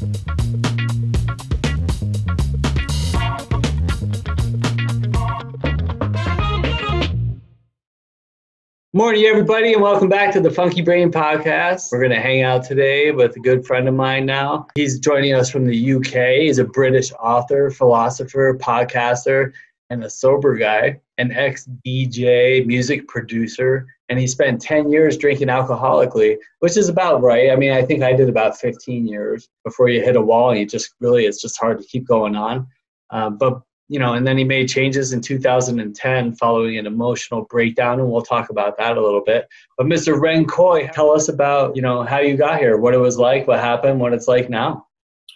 Morning, everybody, and welcome back to the Funky Brain Podcast. We're going to hang out today with a good friend of mine now. He's joining us from the UK. He's a British author, philosopher, podcaster, and a sober guy, an ex DJ, music producer, and he spent 10 years drinking alcoholically, which is about right. I mean, I think I did about 15 years before you hit a wall and you just really, it's just hard to keep going on. Um, but you know, and then he made changes in 2010 following an emotional breakdown, and we'll talk about that a little bit. But Mr. Ren Koi, tell us about, you know, how you got here, what it was like, what happened, what it's like now.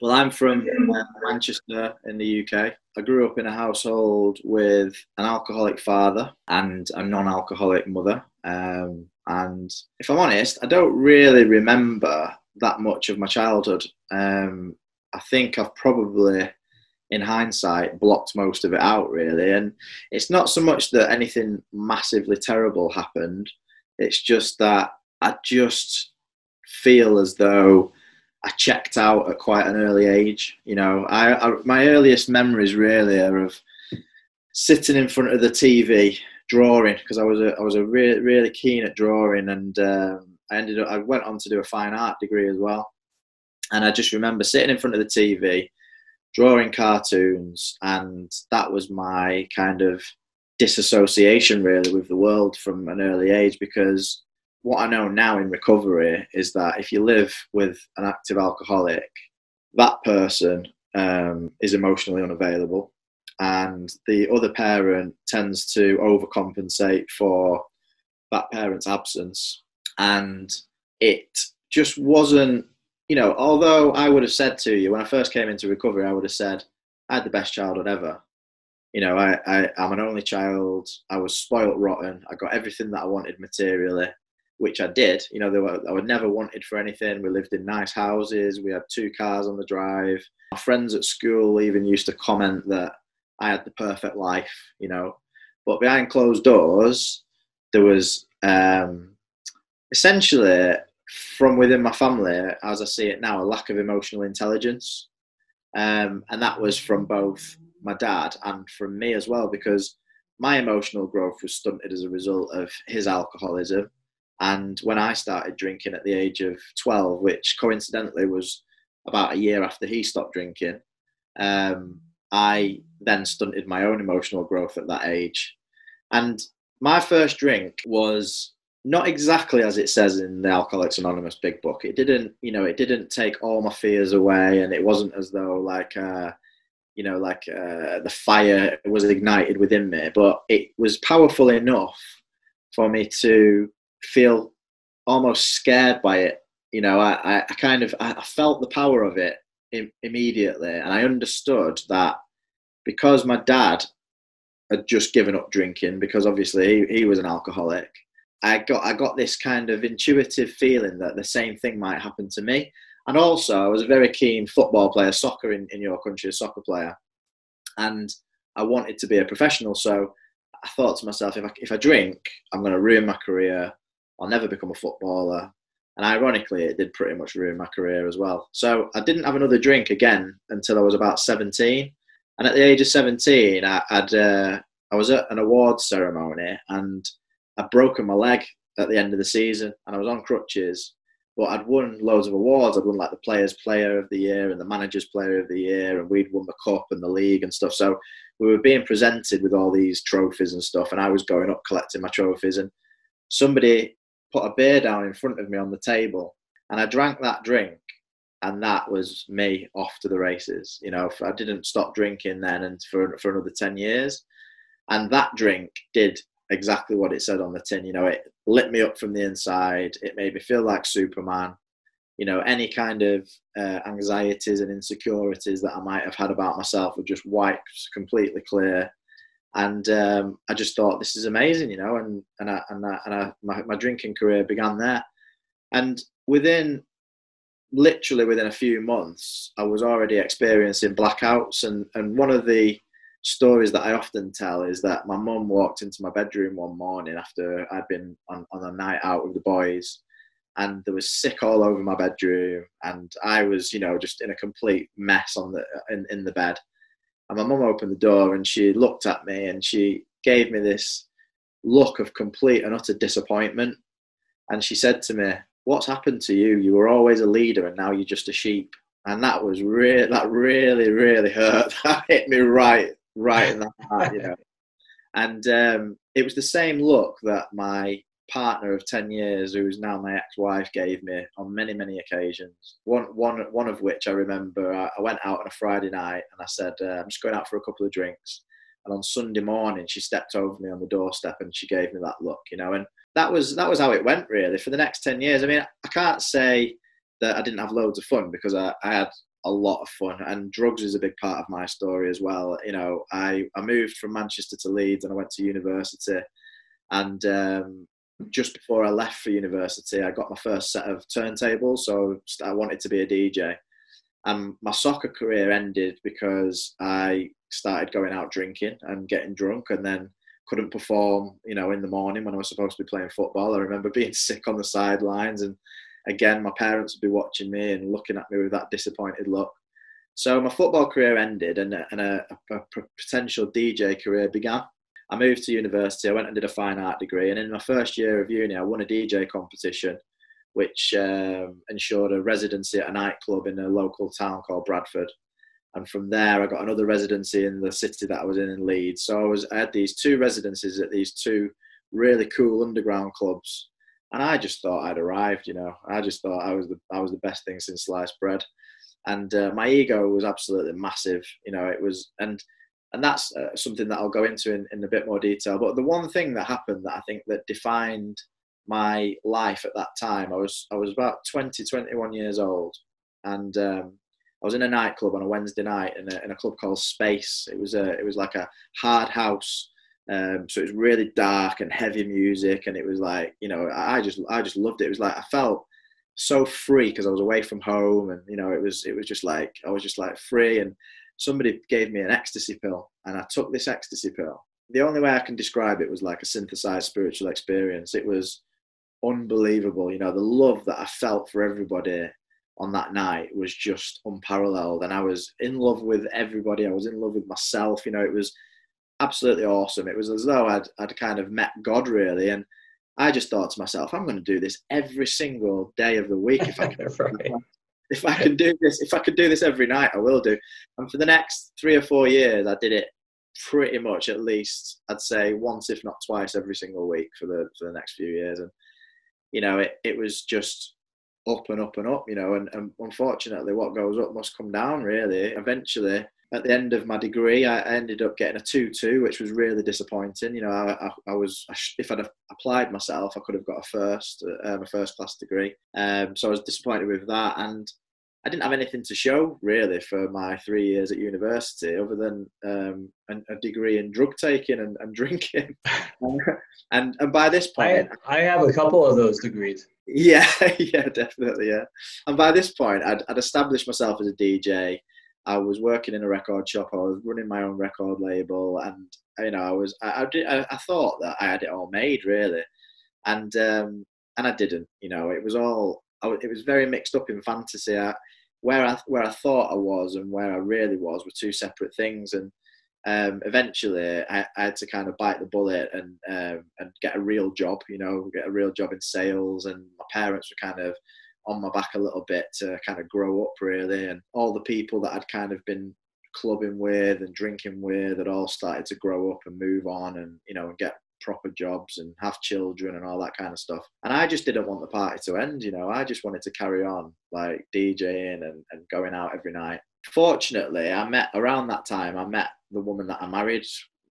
Well, I'm from uh, Manchester in the UK. I grew up in a household with an alcoholic father and a non-alcoholic mother. Um, and if I'm honest, I don't really remember that much of my childhood. Um, I think I've probably in hindsight blocked most of it out really and it's not so much that anything massively terrible happened it's just that i just feel as though i checked out at quite an early age you know. I, I my earliest memories really are of sitting in front of the tv drawing because i was a i was a really really keen at drawing and um, i ended up i went on to do a fine art degree as well. And i just remember sitting in front of the tv drawing cartoons, and that was my kind of disassociation really with the world from an early age because what I know now in recovery is that if you live with an active alcoholic, that person um, is emotionally unavailable, and the other parent tends to overcompensate for that parent's absence, and it just wasn't you know, although I would have said to you when I first came into recovery, I would have said I had the best childhood ever. You know, I, I am an only child. I was spoilt rotten. I got everything that I wanted materially, which I did. You know, were, I would never wanted for anything. We lived in nice houses. We had two cars on the drive. My friends at school even used to comment that I had the perfect life. You know, but behind closed doors, there was um, essentially from within my family, as I see it now, a lack of emotional intelligence. Um, and that was from both my dad and from me as well, because my emotional growth was stunted as a result of his alcoholism. And when I started drinking at the age of 12, which coincidentally was about a year after he stopped drinking, um, I then stunted my own emotional growth at that age. And my first drink was not exactly as it says in the Alcoholics Anonymous big book. It didn't, you know, it didn't take all my fears away, and it wasn't as though like, uh, you know, like uh, the fire was ignited within me. But it was powerful enough for me to feel almost scared by it. You know, I, I kind of I felt the power of it immediately, and I understood that because my dad had just given up drinking because obviously he, he was an alcoholic I got I got this kind of intuitive feeling that the same thing might happen to me. And also, I was a very keen football player, soccer in, in your country, a soccer player, and I wanted to be a professional. So I thought to myself, if I if I drink, I'm going to ruin my career. I'll never become a footballer. And ironically, it did pretty much ruin my career as well. So I didn't have another drink again until I was about 17. And at the age of 17, I, would uh, I was at an awards ceremony and I'd broken my leg at the end of the season and I was on crutches. But I'd won loads of awards. I'd won like the Players Player of the Year and the Managers Player of the Year, and we'd won the Cup and the league and stuff. So we were being presented with all these trophies and stuff, and I was going up collecting my trophies. And somebody put a beer down in front of me on the table, and I drank that drink, and that was me off to the races. You know, I didn't stop drinking then, and for for another ten years, and that drink did exactly what it said on the tin. You know, it lit me up from the inside. It made me feel like Superman. You know, any kind of uh, anxieties and insecurities that I might have had about myself were just wiped completely clear. And um, I just thought this is amazing, you know, and and I, and, I, and I, my, my drinking career began there. And within literally within a few months, I was already experiencing blackouts. And, and one of the stories that I often tell is that my mum walked into my bedroom one morning after I'd been on, on a night out with the boys and there was sick all over my bedroom, and I was, you know, just in a complete mess on the in, in the bed. And my mum opened the door and she looked at me and she gave me this look of complete and utter disappointment. And she said to me, "What's happened to you? You were always a leader, and now you're just a sheep." And that was really, that really, really hurt. That hit me right, right in the heart, you know. And um, it was the same look that my partner of 10 years, who is now my ex-wife, gave me on many, many occasions. One, one, one of which I remember, I, went out on a Friday night and I said, uh, I'm just going out for a couple of drinks. And on Sunday morning, she stepped over me on the doorstep and she gave me that look, you know. And that was that was how it went really for the next 10 years. I mean, I can't say that I didn't have loads of fun because I, I had a lot of fun and drugs is a big part of my story as well. You know, I, I moved from Manchester to Leeds and I went to university and um, just before I left for university, I got my first set of turntables. So I wanted to be a DJ. And my soccer career ended because I started going out drinking and getting drunk and then couldn't perform, you know, in the morning when I was supposed to be playing football. I remember being sick on the sidelines and again, my parents would be watching me and looking at me with that disappointed look. So my football career ended and, and a, a, a potential DJ career began. I moved to university. I went and did a fine art degree, and in my first year of uni, I won a DJ competition, which um, ensured a residency at a nightclub in a local town called Bradford. And from there, I got another residency in the city that I was in in Leeds. So I was I had these two residencies at these two really cool underground clubs, and I just thought I'd arrived. You know, I just thought I was the I was the best thing since sliced bread, and uh, my ego was absolutely massive. You know, it was and and that's uh, something that I'll go into in, in a bit more detail. But the one thing that happened that I think that defined my life at that time, I was I was about 20, 21 years old, and um, I was in a nightclub on a Wednesday night in a, in a club called Space. It was a it was like a hard house. Um, so it was really dark and heavy music, and it was like you know I just I just loved it. It was like I felt so free because I was away from home, and you know it was it was just like I was just like free and somebody gave me an ecstasy pill and I took this ecstasy pill. The only way I can describe it was like a synthesized spiritual experience. It was unbelievable. You know, the love that I felt for everybody on that night was just unparalleled. And I was in love with everybody. I was in love with myself. You know, it was absolutely awesome. It was as though I'd, I'd kind of met God really. And I just thought to myself, I'm going to do this every single day of the week if I can. right if I can do this, if I could do this every night, I will do. And for the next three or four years, I did it pretty much at least, I'd say once, if not twice, every single week for the for the next few years. And you know, it it was just up and up and up. You know, and, and unfortunately, what goes up must come down. Really, eventually. At the end of my degree, I ended up getting a two-two, which was really disappointing. You know, I, I, I was if I'd applied myself, I could have got a first, a first-class degree. Um, so I was disappointed with that, and I didn't have anything to show really for my three years at university other than um, a, degree in drug taking and, and drinking. and and by this point, I, I, have a couple of those degrees. Yeah, yeah, definitely, yeah. And by this point, I'd, I'd established myself as a DJ. I was working in a record shop. I was running my own record label, and you know, I was I, I, did, I, I thought that I had it all made really, and um, and I didn't. You know, it was all it was very mixed up in fantasy. I, where I where I thought I was and where I really was were two separate things. And um, eventually, I, I, had to kind of bite the bullet and um, and get a real job. You know, get a real job in sales. And my parents were kind of on my back a little bit to kind of grow up really. And all the people that I'd kind of been clubbing with and drinking with had all started to grow up and move on and you know and get proper jobs and have children and all that kind of stuff. And I just didn't want the party to end, you know. I just wanted to carry on like DJing and, and going out every night. Fortunately, I met around that time, I met the woman that I married,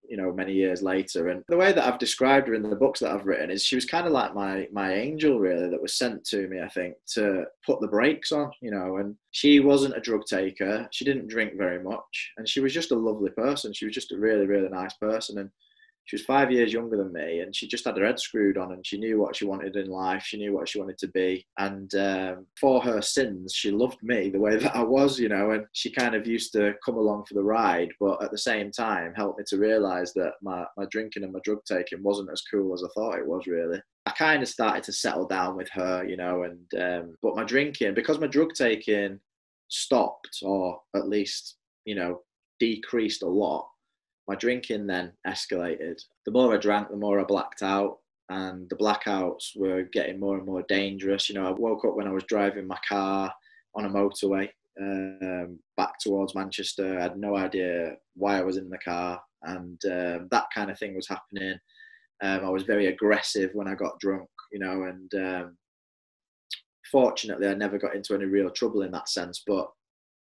you know, many years later. And the way that I've described her in the books that I've written is she was kind of like my my angel really that was sent to me, I think, to put the brakes on, you know, and she wasn't a drug taker. She didn't drink very much. And she was just a lovely person. She was just a really, really nice person. And she was five years younger than me, and she just had her head screwed on, and she knew what she wanted in life. She knew what she wanted to be, and um, for her sins, she loved me the way that I was, you know. And she kind of used to come along for the ride, but at the same time, helped me to realise that my my drinking and my drug taking wasn't as cool as I thought it was. Really, I kind of started to settle down with her, you know. And um, but my drinking, because my drug taking stopped, or at least you know decreased a lot my drinking then escalated. The more I drank, the more I blacked out. And the blackouts were getting more and more dangerous. You know, I woke up when I was driving my car on a motorway um, back towards Manchester. I had no idea why I was in the car, and um, that kind of thing was happening. Um, I was very aggressive when I got drunk, you know, and um, fortunately, I never got into any real trouble in that sense. But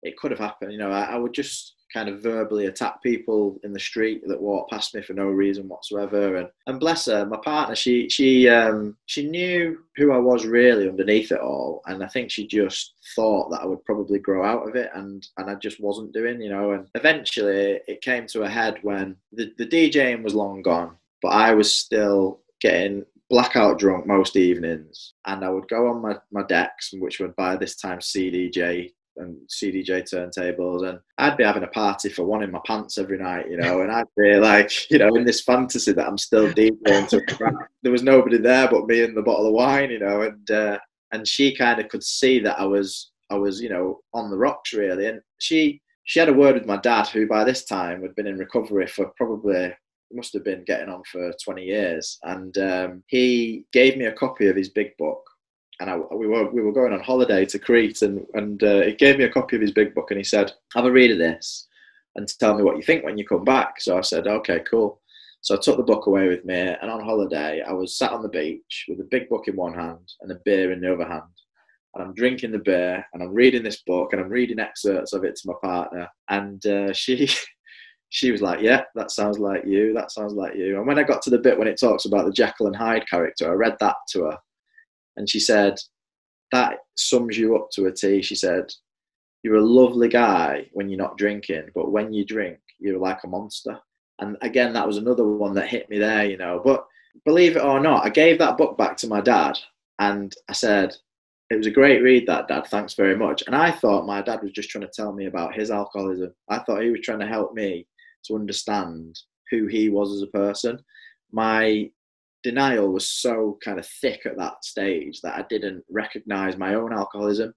it could have happened, you know. I, I would just kind of verbally attack people in the street that walk past me for no reason whatsoever. And and bless her, my partner, she she um she knew who I was really underneath it all, and I think she just thought that I would probably grow out of it, and and I just wasn't doing, you know. And eventually, it came to a head when the the DJing was long gone, but I was still getting blackout drunk most evenings and I would go on my, my decks which would by this time CDJ and CDJ turntables, and I'd be having a party for one in my pants every night, you know, and I'd be like, you know, in this fantasy that I'm still deep To there was nobody there but me and the bottle of wine, you know, and uh, and she kind of could see that I was I was, you know, on the rocks really, and she she had a word with my dad, who by this time had been in recovery for probably must have been getting on for 20 years, and um, he gave me a copy of his big book and I, we were we were going on holiday to Crete, and and uh, he gave me a copy of his big book, and he said, "Have a read of this, and tell me what you think when you come back." So I said, "Okay, cool." So I took the book away with me, and on holiday, I was sat on the beach with a big book in one hand and a beer in the other hand, and I'm drinking the beer, and I'm reading this book, and I'm reading excerpts of it to my partner, and uh, she. she was like, "Yeah, that sounds like you. That sounds like you." And when I got to the bit when it talks about the Jekyll and Hyde character, I read that to her, and she said, That sums you up to a T. She said, You're a lovely guy when you're not drinking, but when you drink, you're like a monster. And again, that was another one that hit me there, you know. But believe it or not, I gave that book back to my dad and I said, it was a great read, that dad. Thanks very much. And I thought my dad was just trying to tell me about his alcoholism. I thought he was trying to help me to understand who he was as a person. My denial was so kind of thick at that stage that I didn't recognize my own alcoholism.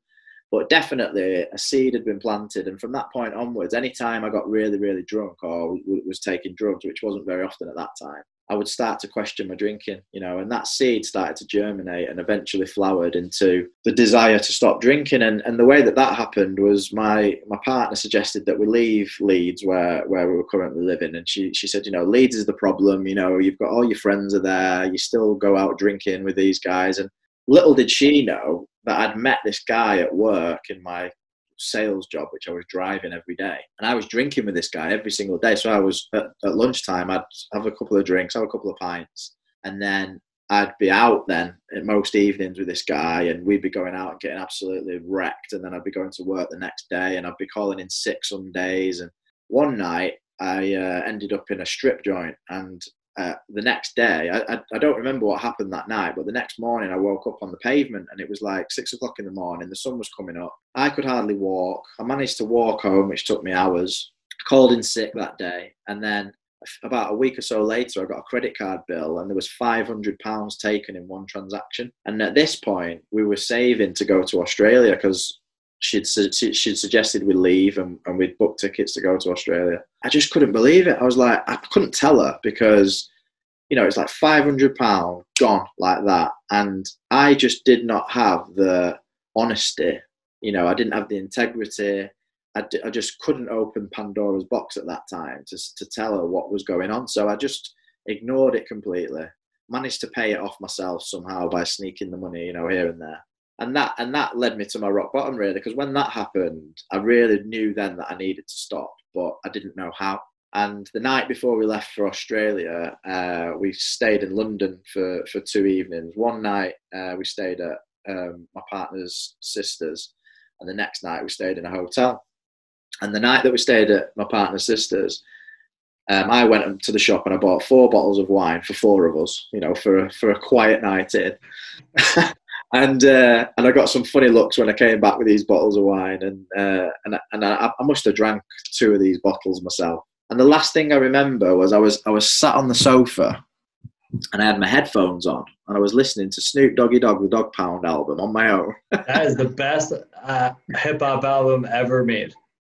But definitely a seed had been planted. And from that point onwards, anytime I got really, really drunk or was taking drugs, which wasn't very often at that time, I would start to question my drinking, you know, and that seed started to germinate and eventually flowered into the desire to stop drinking. And, and the way that that happened was my, my partner suggested that we leave Leeds where, where we were currently living. And she, she said, you know, Leeds is the problem, you know, you've got all your friends are there, you still go out drinking with these guys. And little did she know that I'd met this guy at work in my sales job, which I was driving every day. And I was drinking with this guy every single day. So I was at, at lunchtime, I'd have a couple of drinks, have a couple of pints, and then I'd be out then at most evenings with this guy, and we'd be going out and getting absolutely wrecked. And then I'd be going to work the next day, and I'd be calling in sick some days. And one night, I uh, ended up in a strip joint, and uh, the next day, I, I, I, don't remember what happened that night, but the next morning I woke up on the pavement and it was like six o'clock in the morning. The sun was coming up. I could hardly walk. I managed to walk home, which took me hours. Called in sick that day. And then about a week or so later, I got a credit card bill and there was £500 taken in one transaction. And at this point, we were saving to go to Australia because she'd, she'd suggested we leave and, and we'd booked tickets to go to Australia. I just couldn't believe it. I was like, I couldn't tell her because, you know, it's like £500 gone like that. And I just did not have the honesty. You know, I didn't have the integrity. I, d- I just couldn't open Pandora's box at that time to, to tell her what was going on. So I just ignored it completely. Managed to pay it off myself somehow by sneaking the money, you know, here and there and that and that led me to my rock bottom really because when that happened i really knew then that i needed to stop but i didn't know how. And the night before we left for australia uh, we stayed in london for, for two evenings. One night uh, we stayed at um, my partner's sister's and the next night we stayed in a hotel. And the night that we stayed at my partner's sister's Um, I went to the shop and I bought four bottles of wine for four of us, you know, for a, for a quiet night in. and uh, and I got some funny looks when I came back with these bottles of wine, and uh, and and I, I must have drank two of these bottles myself. And the last thing I remember was I was I was sat on the sofa, and I had my headphones on, and I was listening to Snoop Doggy Dogg the Dog Pound album on my own. that is the best uh, hip hop album ever made.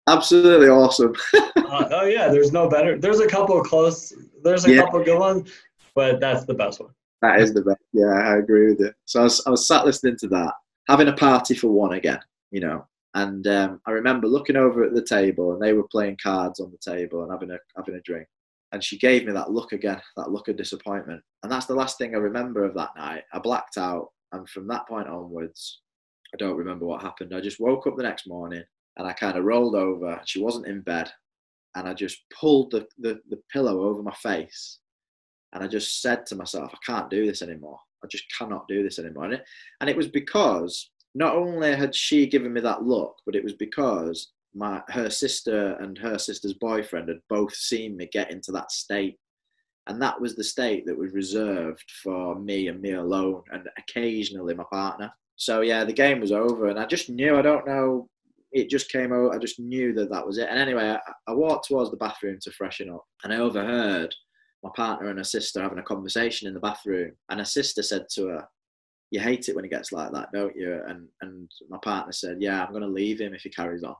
Absolutely awesome. uh, oh yeah, there's no better. There's a couple close. There's a yeah. couple good ones, but that's the best one. That is the best. Yeah, I agree with you. So I was, I was sat listening to that, having a party for one again, you know. And um, I remember looking over at the table, and they were playing cards on the table and having a having a drink. And she gave me that look again, that look of disappointment. And that's the last thing I remember of that night. I blacked out, and from that point onwards, I don't remember what happened. I just woke up the next morning and I kind of rolled over. She wasn't in bed, and I just pulled the, the, the pillow over my face and I just said to myself, I can't do this anymore. I just cannot do this anymore. And it, was because not only had she given me that look, but it was because my her sister and her sister's boyfriend had both seen me get into that state. And that was the state that was reserved for me and me alone, and occasionally my partner. So yeah, the game was over, and I just knew. I don't know. It just came out. I just knew that that was it. And anyway, I, I walked towards the bathroom to freshen up, and I overheard my partner and her sister having a conversation in the bathroom, and her sister said to her, "You hate it when it gets like that, don't you?" And and my partner said, "Yeah, I'm going to leave him if he carries on."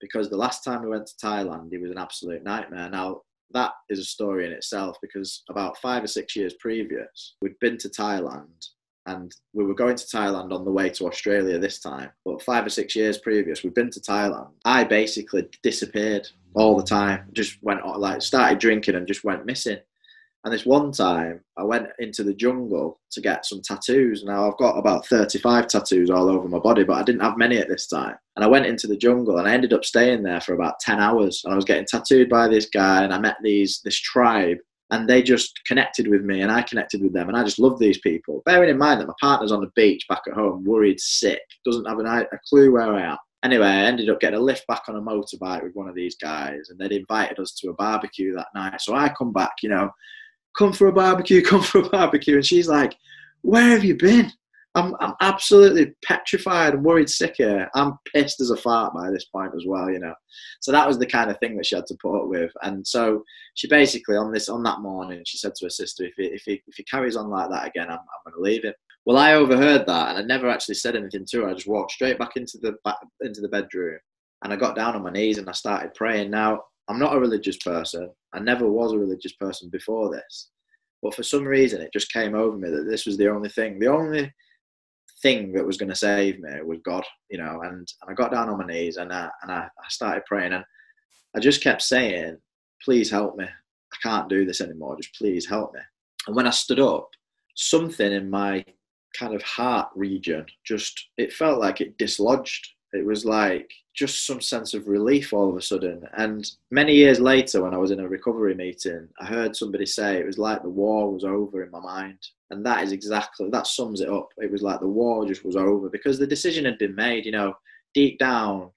Because the last time we went to Thailand, he was an absolute nightmare. Now, that is a story in itself because about five or six years previous, we'd been to Thailand and we were going to Thailand on the way to Australia this time. But five or six years previous, we'd been to Thailand. I basically disappeared all the time. Just went like started drinking and just went missing. And this one time, I went into the jungle to get some tattoos. Now I've got about 35 tattoos all over my body, but I didn't have many at this time. And I went into the jungle and I ended up staying there for about 10 hours. And I was getting tattooed by this guy, and I met these this tribe and they just connected with me and I connected with them and I just love these people. Bearing in mind that my partner's on the beach back at home, worried, sick, doesn't have an, a clue where I am. Anyway, I ended up getting a lift back on a motorbike with one of these guys and they'd invited us to a barbecue that night. So I come back, you know, come for a barbecue, come for a barbecue. And she's like, where have you been? I'm, I'm absolutely petrified and worried sick here. I'm pissed as a fart by this point as well, you know. So that was the kind of thing that she had to put up with. And so she basically on this on that morning, she said to her sister, if he if he if he carries on like that again, I'm, I'm going to leave him. Well, I overheard that, and I never actually said anything to her. I just walked straight back into the back, into the bedroom, and I got down on my knees and I started praying. Now I'm not a religious person. I never was a religious person before this. But for some reason, it just came over me that this was the only thing, the only thing that was going to save me was God, you know. And, and I got down on my knees and I, and I, I started praying and I just kept saying, "Please help me. I can't do this anymore. Just please help me." And when I stood up, something in my kind of heart region just it felt like it dislodged. It was like just some sense of relief all of a sudden. And many years later, when I was in a recovery meeting, I heard somebody say it was like the war was over in my mind. And that is exactly, that sums it up. It was like the war just was over because the decision had been made, you know, deep down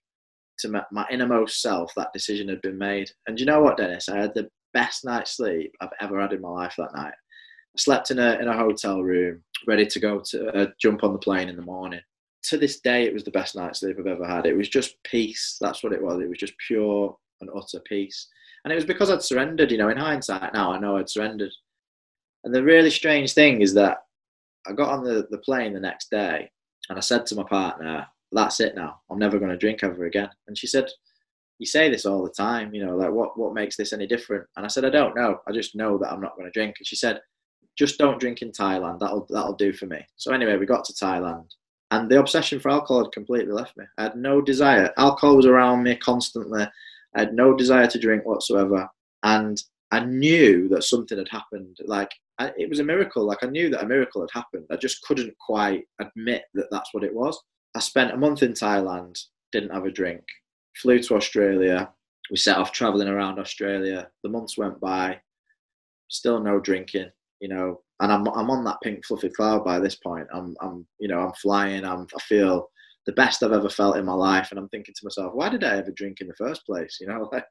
to my, my innermost self, that decision had been made. And you know what, Dennis? I had the best night's sleep I've ever had in my life that night. I slept in a, in a hotel room, ready to go to uh, jump on the plane in the morning to this day, it was the best night's sleep I've ever had. It was just peace. That's what it was. It was just pure and utter peace. And it was because I'd surrendered. You know, in hindsight, now I know I'd surrendered. And the really strange thing is that I got on the, the plane the next day and I said to my partner, that's it now. I'm never going to drink ever again. And she said, you say this all the time, you know, like what, what makes this any different? And I said, I don't know. I just know that I'm not going to drink. And she said, just don't drink in Thailand. That'll, that'll do for me. So anyway, we got to Thailand and the obsession for alcohol had completely left me. I had no desire. Alcohol was around me constantly. I had no desire to drink whatsoever, and I knew that something had happened. Like I, it was a miracle. Like I knew that a miracle had happened. I just couldn't quite admit that that's what it was. I spent a month in Thailand, didn't have a drink, flew to Australia. We set off traveling around Australia. The months went by, still no drinking. You know, and I'm I'm on that pink fluffy cloud by this point. I'm I'm you know I'm flying. I'm I feel the best I've ever felt in my life, and I'm thinking to myself, why did I ever drink in the first place? You know, like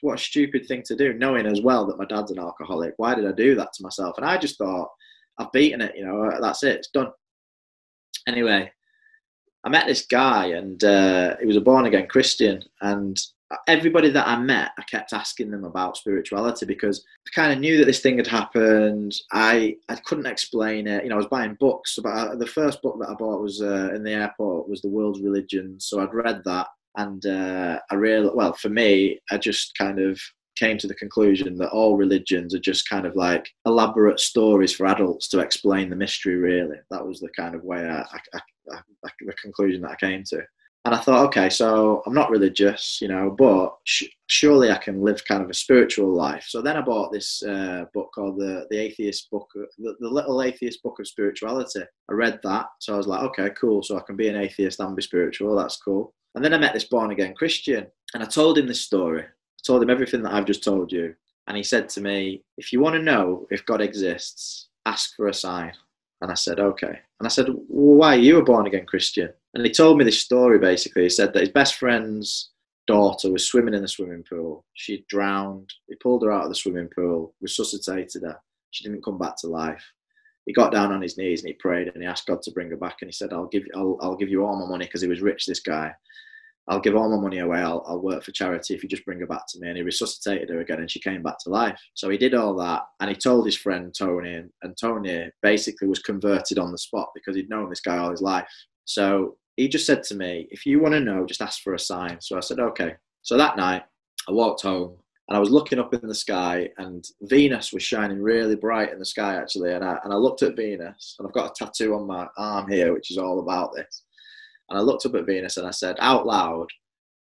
what a stupid thing to do, knowing as well that my dad's an alcoholic. Why did I do that to myself? And I just thought, I've beaten it, you know, that's it, it's done. Anyway, I met this guy and uh, he was a born again Christian. And everybody that I met, I kept asking them about spirituality because I kind of knew that this thing had happened. I, I couldn't explain it. You know, I was buying books. About the first book that I bought was uh, in the airport was The World's Religions. So I'd read that and uh, I really well for me, I just kind of came to the conclusion that all religions are just kind of like elaborate stories for adults to explain the mystery. Really, that was the kind of way I, I, I, I the conclusion that I came to. And I thought, okay, so I'm not religious, you know, but sh- surely I can live kind of a spiritual life. So then I bought this uh, book called the the Atheist Book, the, the Little Atheist Book of Spirituality. I read that, so I was like, okay, cool. So I can be an atheist and be spiritual. That's cool. And then I met this born again Christian and I told him this story. I told him everything that I've just told you. And he said to me, If you want to know if God exists, ask for a sign. And I said, Okay. And I said, well, Why? You were born again Christian. And he told me this story basically. He said that his best friend's daughter was swimming in the swimming pool. She drowned. He pulled her out of the swimming pool, resuscitated her. She didn't come back to life. He got down on his knees and he prayed and he asked God to bring her back. And he said, "I'll give, I'll, I'll give you all my money because he was rich. This guy, I'll give all my money away. I'll, I'll work for charity if you just bring her back to me. And he resuscitated her again and she came back to life. So he did all that and he told his friend Tony, and, and Tony basically was converted on the spot because he'd known this guy all his life. So he just said to me, If you want to know, just ask for a sign. So I said, Okay. So that night, I walked home and I was looking up in the sky, and Venus was shining really bright in the sky actually. And I, and I looked at Venus, and I've got a tattoo on my arm here, which is all about this. And I looked up at Venus and I said out loud,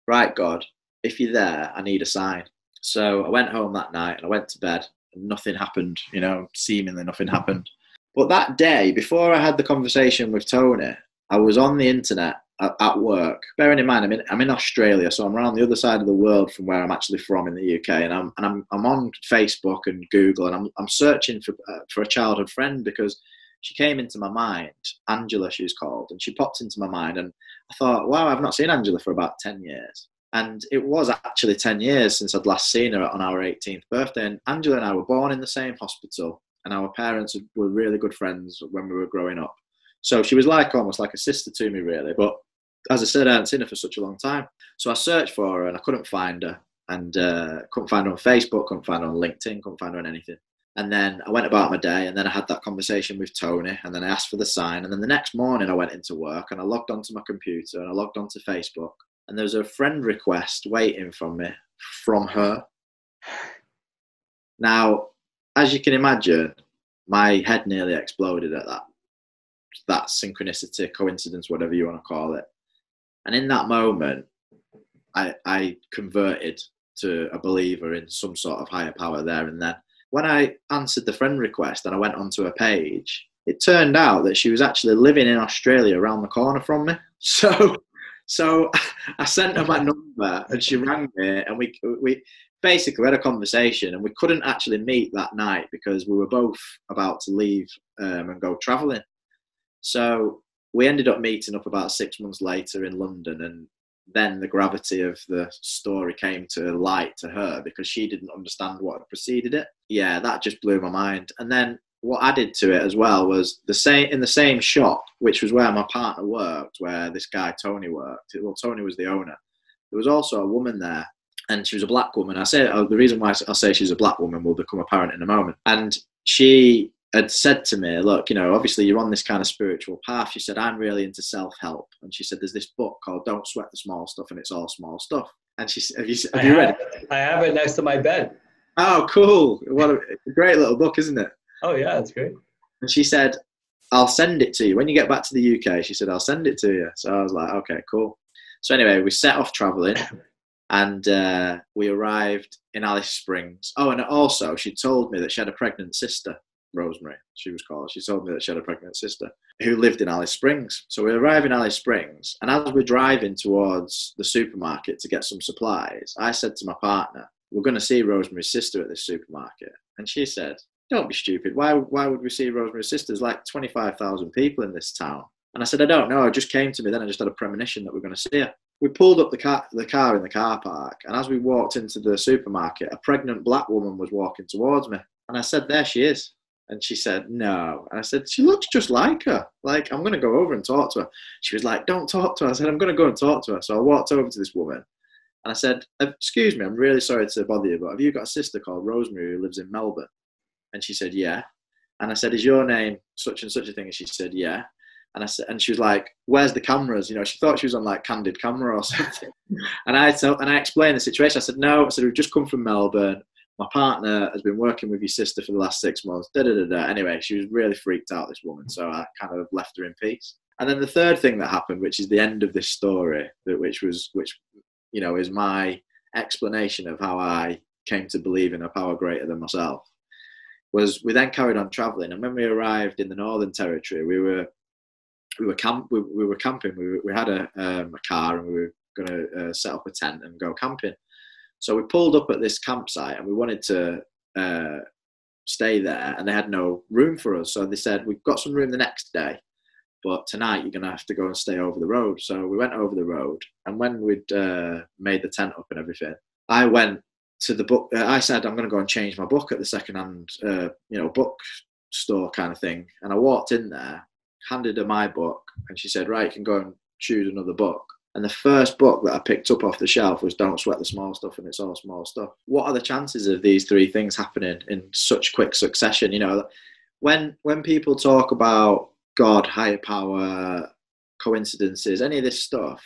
Right, God, if you're there, I need a sign. So I went home that night and I went to bed and nothing happened, you know, seemingly nothing happened. But that day, before I had the conversation with Tony, I was on the internet at, work. Bearing in mind, I'm in, I'm in Australia, so I'm around the other side of the world from where I'm actually from in the UK. And I'm, and I'm, I'm on Facebook and Google and I'm, I'm searching for, uh, for a childhood friend because she came into my mind. Angela, she's called, and she popped into my mind. And I thought, wow, I've not seen Angela for about 10 years. And it was actually 10 years since I'd last seen her on our 18th birthday. And Angela and I were born in the same hospital, and our parents were really good friends when we were growing up. So she was like almost like a sister to me, really. But as I said, I hadn't seen her for such a long time. So I searched for her and I couldn't find her. And uh, couldn't find her on Facebook, couldn't find her on LinkedIn, couldn't find her on anything. And then I went about my day, and then I had that conversation with Tony, and then I asked for the sign. And then the next morning, I went into work and I logged onto my computer and I logged onto Facebook, and there was a friend request waiting from me from her. Now, as you can imagine, my head nearly exploded at that. That synchronicity, coincidence, whatever you want to call it. And in that moment, I, I converted to a believer in some sort of higher power there and then when I answered the friend request and I went onto her page, it turned out that she was actually living in Australia around the corner from me. So, so I sent her my number and she rang me and we we basically had a conversation and we couldn't actually meet that night because we were both about to leave um, and go traveling. So we ended up meeting up about six months later in London and then the gravity of the story came to light to her because she didn't understand what had preceded it. Yeah, that just blew my mind. And then what added to it as well was the same in the same shop, which was where my partner worked, where this guy Tony worked. Well, Tony was the owner. There was also a woman there, and she was a black woman. I say oh, the reason why I say she's a black woman will become apparent in a moment. And she had said to me, look, you know, obviously you're on this kind of spiritual path. She said, I'm really into self help. And she said, there's this book called Don't Sweat the Small Stuff, and it's all small stuff. And she said, Have you, have you read it? I have it next to my bed. Oh, cool. What a, a great little book, isn't it? Oh, yeah, that's great. And she said, I'll send it to you. When you get back to the UK, she said, I'll send it to you. So I was like, okay, cool. So anyway, we set off traveling and uh, we arrived in Alice Springs. Oh, and also she told me that she had a pregnant sister Rosemary, she was called. She told me that she had a pregnant sister who lived in Alice Springs. So we arrive in Alice Springs, and as we're driving towards the supermarket to get some supplies, I said to my partner, "We're going to see Rosemary's sister at this supermarket," and she said, "Don't be stupid. Why? Why would we see Rosemary's sister? There's like twenty-five thousand people in this town." And I said, "I don't know. It just came to me then. I just had a premonition that we're going to see her." we pulled up the car, the car in the car park, and as we walked into the supermarket, a pregnant black woman was walking towards me, and I said, "There she is." And she said, No. And I said, She looks just like her. Like, I'm going to go over and talk to her. She was like, Don't talk to her. I said, I'm going to go and talk to her. So I walked over to this woman and I said, uh, Excuse me, I'm really sorry to bother you, but have you got a sister called Rosemary who lives in Melbourne? And she said, Yeah. And I said, Is your name such and such a thing? And she said, Yeah. And I said, and she was like, "Where's the cameras?" You know, she thought she was on like candid camera or something. and I told, and I explained the situation. I said, "No," I said, "We've just come from Melbourne my partner has been working with your sister for the last six months. Da, da, da, da. Anyway, she was really freaked out, this woman. So I kind of left her in peace. And then the third thing that happened, which is the end of this story, which was, which, you know, is my explanation of how I came to believe in a power greater than myself, was we then carried on traveling. And when we arrived in the Northern Territory, we were, we were camp, we, we were camping. We, we had a, um, a car and we were going to uh, set up a tent and go camping. So we pulled up at this campsite and we wanted to uh, stay there, and they had no room for us. So they said, We've got some room the next day, but tonight you're going to have to go and stay over the road. So we went over the road, and when we'd uh, made the tent up and everything, I went to the book. Uh, I said, I'm going to go and change my book at the second-hand, uh, you know, book store kind of thing. And I walked in there, handed her my book, and she said, Right, you can go and choose another book. And the first book that I picked up off the shelf was Don't Sweat the Small Stuff, and it's all small stuff. What are the chances of these three things happening in such quick succession? You know, when when people talk about God, higher power, coincidences, any of this stuff,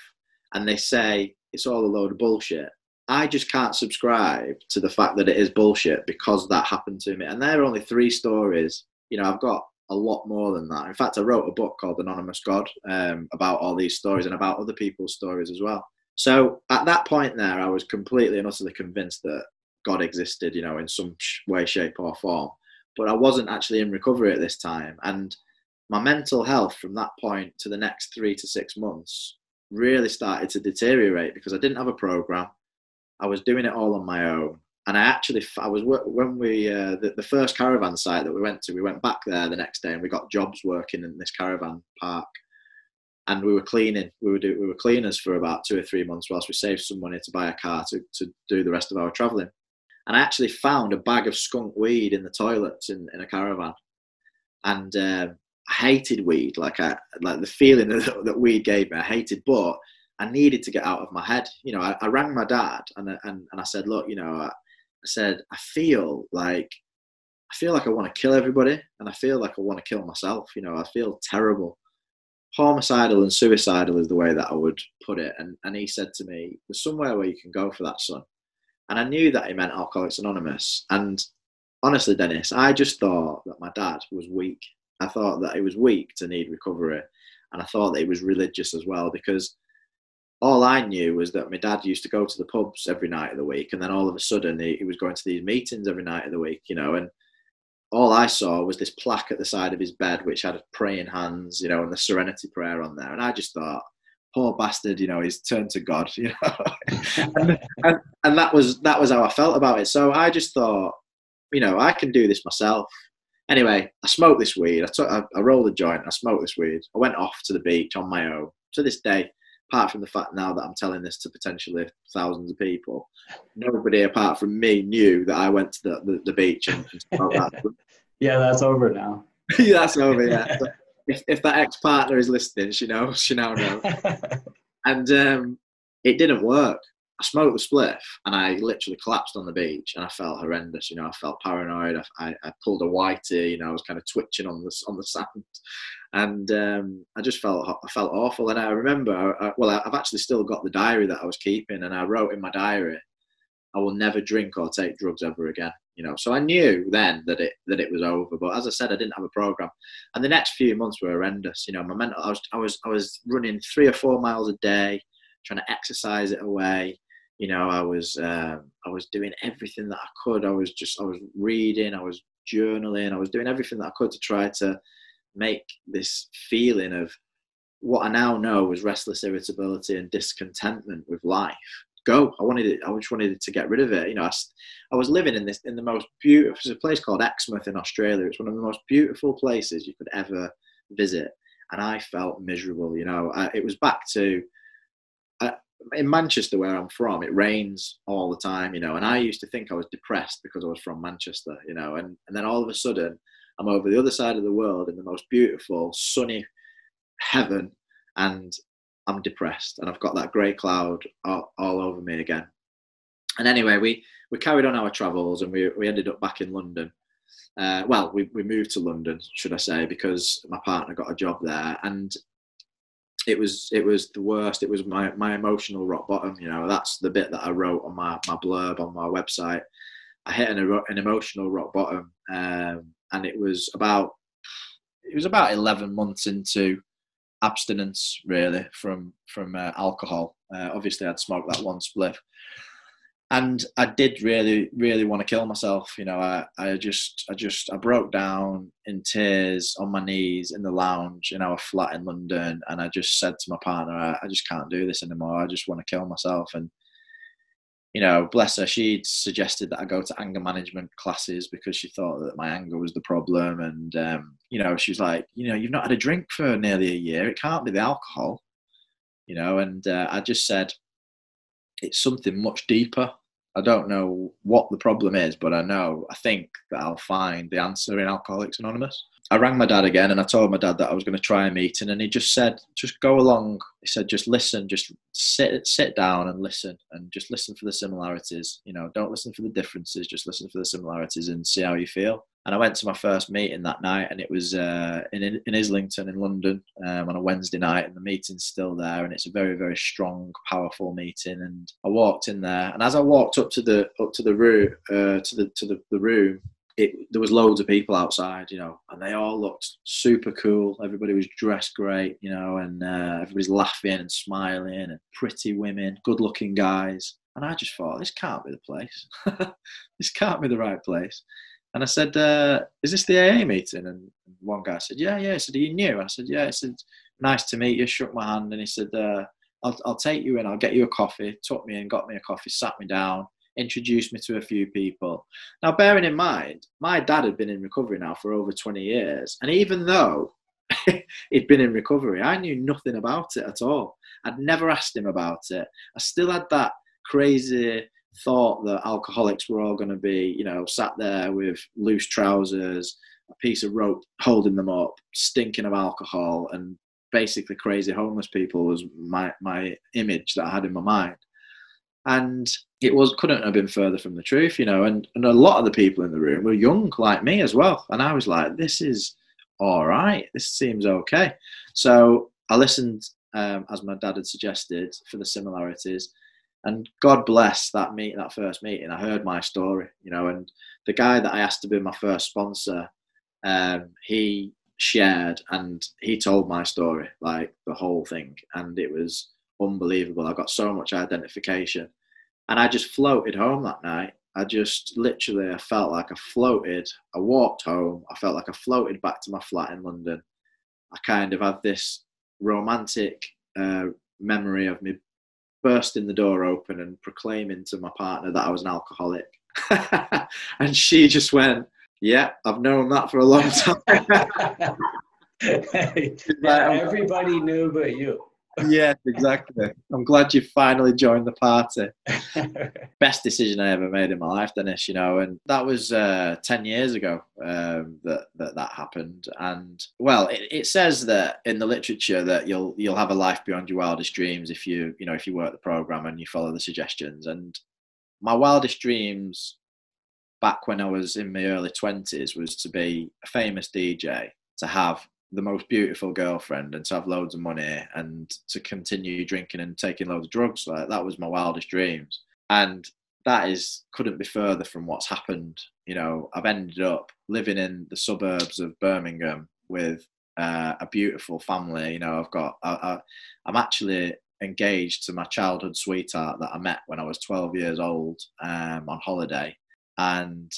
and they say it's all a load of bullshit, I just can't subscribe to the fact that it is bullshit because that happened to me. And there are only three stories. You know, I've got a lot more than that. In fact, I wrote a book called Anonymous God um, about all these stories and about other people's stories as well. So at that point there, I was completely and utterly convinced that God existed, you know, in some way, shape, or form. But I wasn't actually in recovery at this time. And my mental health from that point to the next three to six months really started to deteriorate because I didn't have a program. I was doing it all on my own and I actually I was when we uh, the, the first caravan site that we went to we went back there the next day and we got jobs working in this caravan park. And we were cleaning we were do, we were cleaners for about two or three months whilst we saved some money to buy a car to, to do the rest of our traveling and I actually found a bag of skunk weed in the toilets in, in a caravan. And um, I hated weed like I like the feeling that, that weed gave me I hated but I needed to get out of my head. You know, I, I rang my dad and, and, and I said, look, you know, said, I feel like I feel like I want to kill everybody and I feel like I want to kill myself. You know, I feel terrible. Homicidal and suicidal is the way that I would put it. And, and he said to me, There's somewhere where you can go for that, son. And I knew that he meant Alcoholics Anonymous. And honestly, Dennis, I just thought that my dad was weak. I thought that he was weak to need recovery. And I thought that he was religious as well because all I knew was that my dad used to go to the pubs every night of the week, and then all of a sudden he, he, was going to these meetings every night of the week, you know. And all I saw was this plaque at the side of his bed, which had praying hands, you know, and the Serenity Prayer on there. And I just thought, poor bastard, you know, he's turned to God, you know. and, and, and that was that was how I felt about it. So I just thought, you know, I can do this myself. Anyway, I smoked this weed. I, took, I, I rolled a joint. I smoked this weed. I went off to the beach on my own. To this day, apart from the fact now that I'm telling this to potentially thousands of people, nobody apart from me knew that I went to the, the, the beach and, that. yeah, that's over now. yeah, that's over. Yeah. So if, if that ex partner is listening, she knows. She now knows. and um, it didn't work. I smoked the spliff and I literally collapsed on the beach and I felt horrendous. You know, I felt paranoid. I, I, I pulled a whitey. You know, I was kind of twitching on the on the sand, and um, I just felt I felt awful. And I remember, I, well, I've actually still got the diary that I was keeping, and I wrote in my diary, "I will never drink or take drugs ever again." You know, so I knew then that it that it was over. But as I said, I didn't have a program, and the next few months were horrendous. You know, my mental, I was I was I was running three or four miles a day, trying to exercise it away you know i was um, i was doing everything that i could. I was just i was reading i was journaling i was doing everything that i could to try to make this feeling of what i now know was restless irritability and discontentment with life go. I wanted it i just wanted to get rid of it. You know I, I was living in this in the most beautiful there's a place called exmouth in australia. It's one of the most beautiful places you could ever visit. And i felt miserable you know. I, it was back to in Manchester, where I'm from, it rains all the time, you know. And I used to think I was depressed because I was from Manchester, you know. And and then all of a sudden, I'm over the other side of the world in the most beautiful, sunny heaven, and I'm depressed, and I've got that grey cloud all, all over me again. And anyway, we we carried on our travels, and we we ended up back in London. Uh, well, we, we moved to London, should I say, because my partner got a job there, and it was it was the worst. It was my my emotional rock bottom. You know, that's the bit that I wrote on my my blurb on my website. I hit an, an emotional rock bottom, um, and it was about it was about eleven months into abstinence really from from uh, alcohol. Uh, obviously, I'd smoked that one spliff, and I did really, really want to kill myself. You know, I, I just, I just, I broke down in tears on my knees in the lounge in our flat in London, and I just said to my partner, I, I just can't do this anymore. I just want to kill myself. And you know, bless her, she'd suggested that I go to anger management classes because she thought that my anger was the problem. And um, you know, she was like, you know, you've not had a drink for nearly a year. It can't be the alcohol. You know, and uh, I just said it's something much deeper. I don't know what the problem is, but I know, I think that I'll find the answer in Alcoholics Anonymous. I rang my dad again and I told my dad that I was going to try a meeting, and he just said, just go along. He said, just listen, just sit, sit down and listen, and just listen for the similarities. You know, don't listen for the differences, just listen for the similarities and see how you feel. And I went to my first meeting that night, and it was uh, in in Islington in London um, on a Wednesday night, and the meeting's still there, and it's a very very strong, powerful meeting. And I walked in there, and as I walked up to the up to the room uh, to the to the, the room, it, there was loads of people outside, you know, and they all looked super cool. Everybody was dressed great, you know, and uh, everybody's laughing and smiling, and pretty women, good-looking guys. And I just thought, this can't be the place. this can't be the right place. And I said, uh, "Is this the AA meeting?" And one guy said, "Yeah, yeah." He said, "Are you new?" I said, "Yeah." He said, "Nice to meet you." Shook my hand, and he said, uh, "I'll, I'll take you in. I'll get you a coffee." Took me in, got me a coffee, sat me down, introduced me to a few people. Now, bearing in mind, my dad had been in recovery now for over 20 years, and even though he'd been in recovery, I knew nothing about it at all. I'd never asked him about it. I still had that crazy thought that alcoholics were all going to be, you know, sat there with loose trousers, a piece of rope holding them up, stinking of alcohol, and basically crazy homeless people was my my image that I had in my mind. And it was couldn't have been further from the truth, you know. And, and a lot of the people in the room were young like me as well. And I was like, this is all right. This seems okay. So I listened um, as my dad had suggested for the similarities and God bless that meet that first meeting. I heard my story, you know, and the guy that I asked to be my first sponsor, um, he shared and he told my story, like the whole thing, and it was unbelievable. I got so much identification, and I just floated home that night. I just literally, I felt like I floated. I walked home. I felt like I floated back to my flat in London. I kind of had this romantic uh, memory of me bursting the door open and proclaiming to my partner that I was an alcoholic. and she just went, Yeah, I've known that for a long time. yeah, everybody knew but you yes, exactly. I'm glad you finally joined the party. Best decision I ever made in my life, Dennis. You know, and that was uh, ten years ago um, that, that that happened. And well, it, it says that in the literature that you'll you'll have a life beyond your wildest dreams if you you know if you work the program and you follow the suggestions. And my wildest dreams back when I was in my early twenties was to be a famous DJ, to have the most beautiful girlfriend and to have loads of money and to continue drinking and taking loads of drugs like that was my wildest dreams. And that is couldn't be further from what's happened. You know i've ended up living in the suburbs of birmingham with uh, a beautiful family. You know i've got I, I, i'm actually engaged to my childhood sweetheart that i met when i was 12 years old um, on holiday. And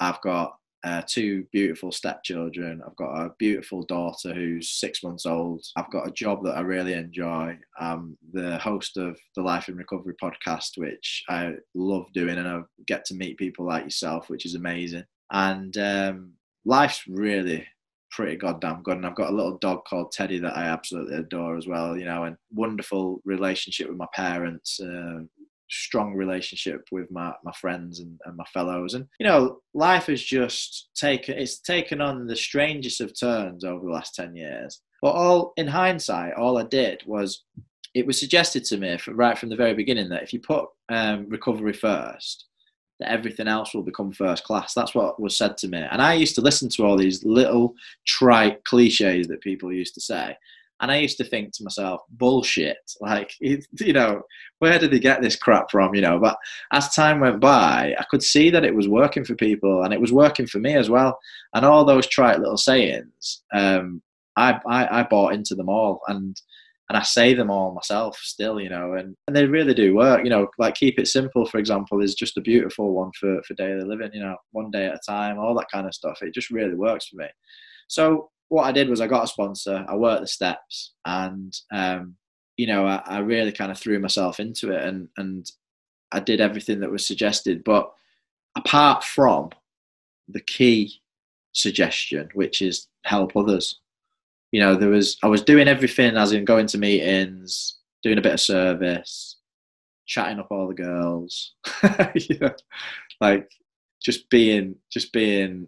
i've got uh, two beautiful stepchildren. I've got a beautiful daughter who's six months old. I've got a job that I really enjoy. I'm the host of the Life in Recovery podcast, which I love doing, and I get to meet people like yourself, which is amazing. And um, life's really pretty goddamn good. And I've got a little dog called Teddy that I absolutely adore as well, you know, and wonderful relationship with my parents, uh, strong relationship with my, my friends and, and my fellows. And, you know, life has just taken, it's taken on the strangest of turns over the last 10 years. But all in hindsight, all I did was it was suggested to me right from the very beginning that if you put um, recovery first, that everything else will become first class. That's what was said to me. And I used to listen to all these little trite cliches that people used to say. And I used to think to myself, bullshit. Like, you know, where did they get this crap from? You know, but as time went by, I could see that it was working for people and it was working for me as well. And all those trite little sayings, um, I, I, I bought into them all. And and I say them all myself still, you know, and, and they really do work. You know, like keep it simple, for example, is just a beautiful one for, for daily living, you know, one day at a time, all that kind of stuff. It just really works for me. So what I did was I got a sponsor, I worked the steps and, um, you know, I, I really kind of threw myself into it and, and I did everything that was suggested. But apart from the key suggestion, which is help others, you know, there was I was doing everything as in going to meetings, doing a bit of service, chatting up all the girls, you know, like just being just being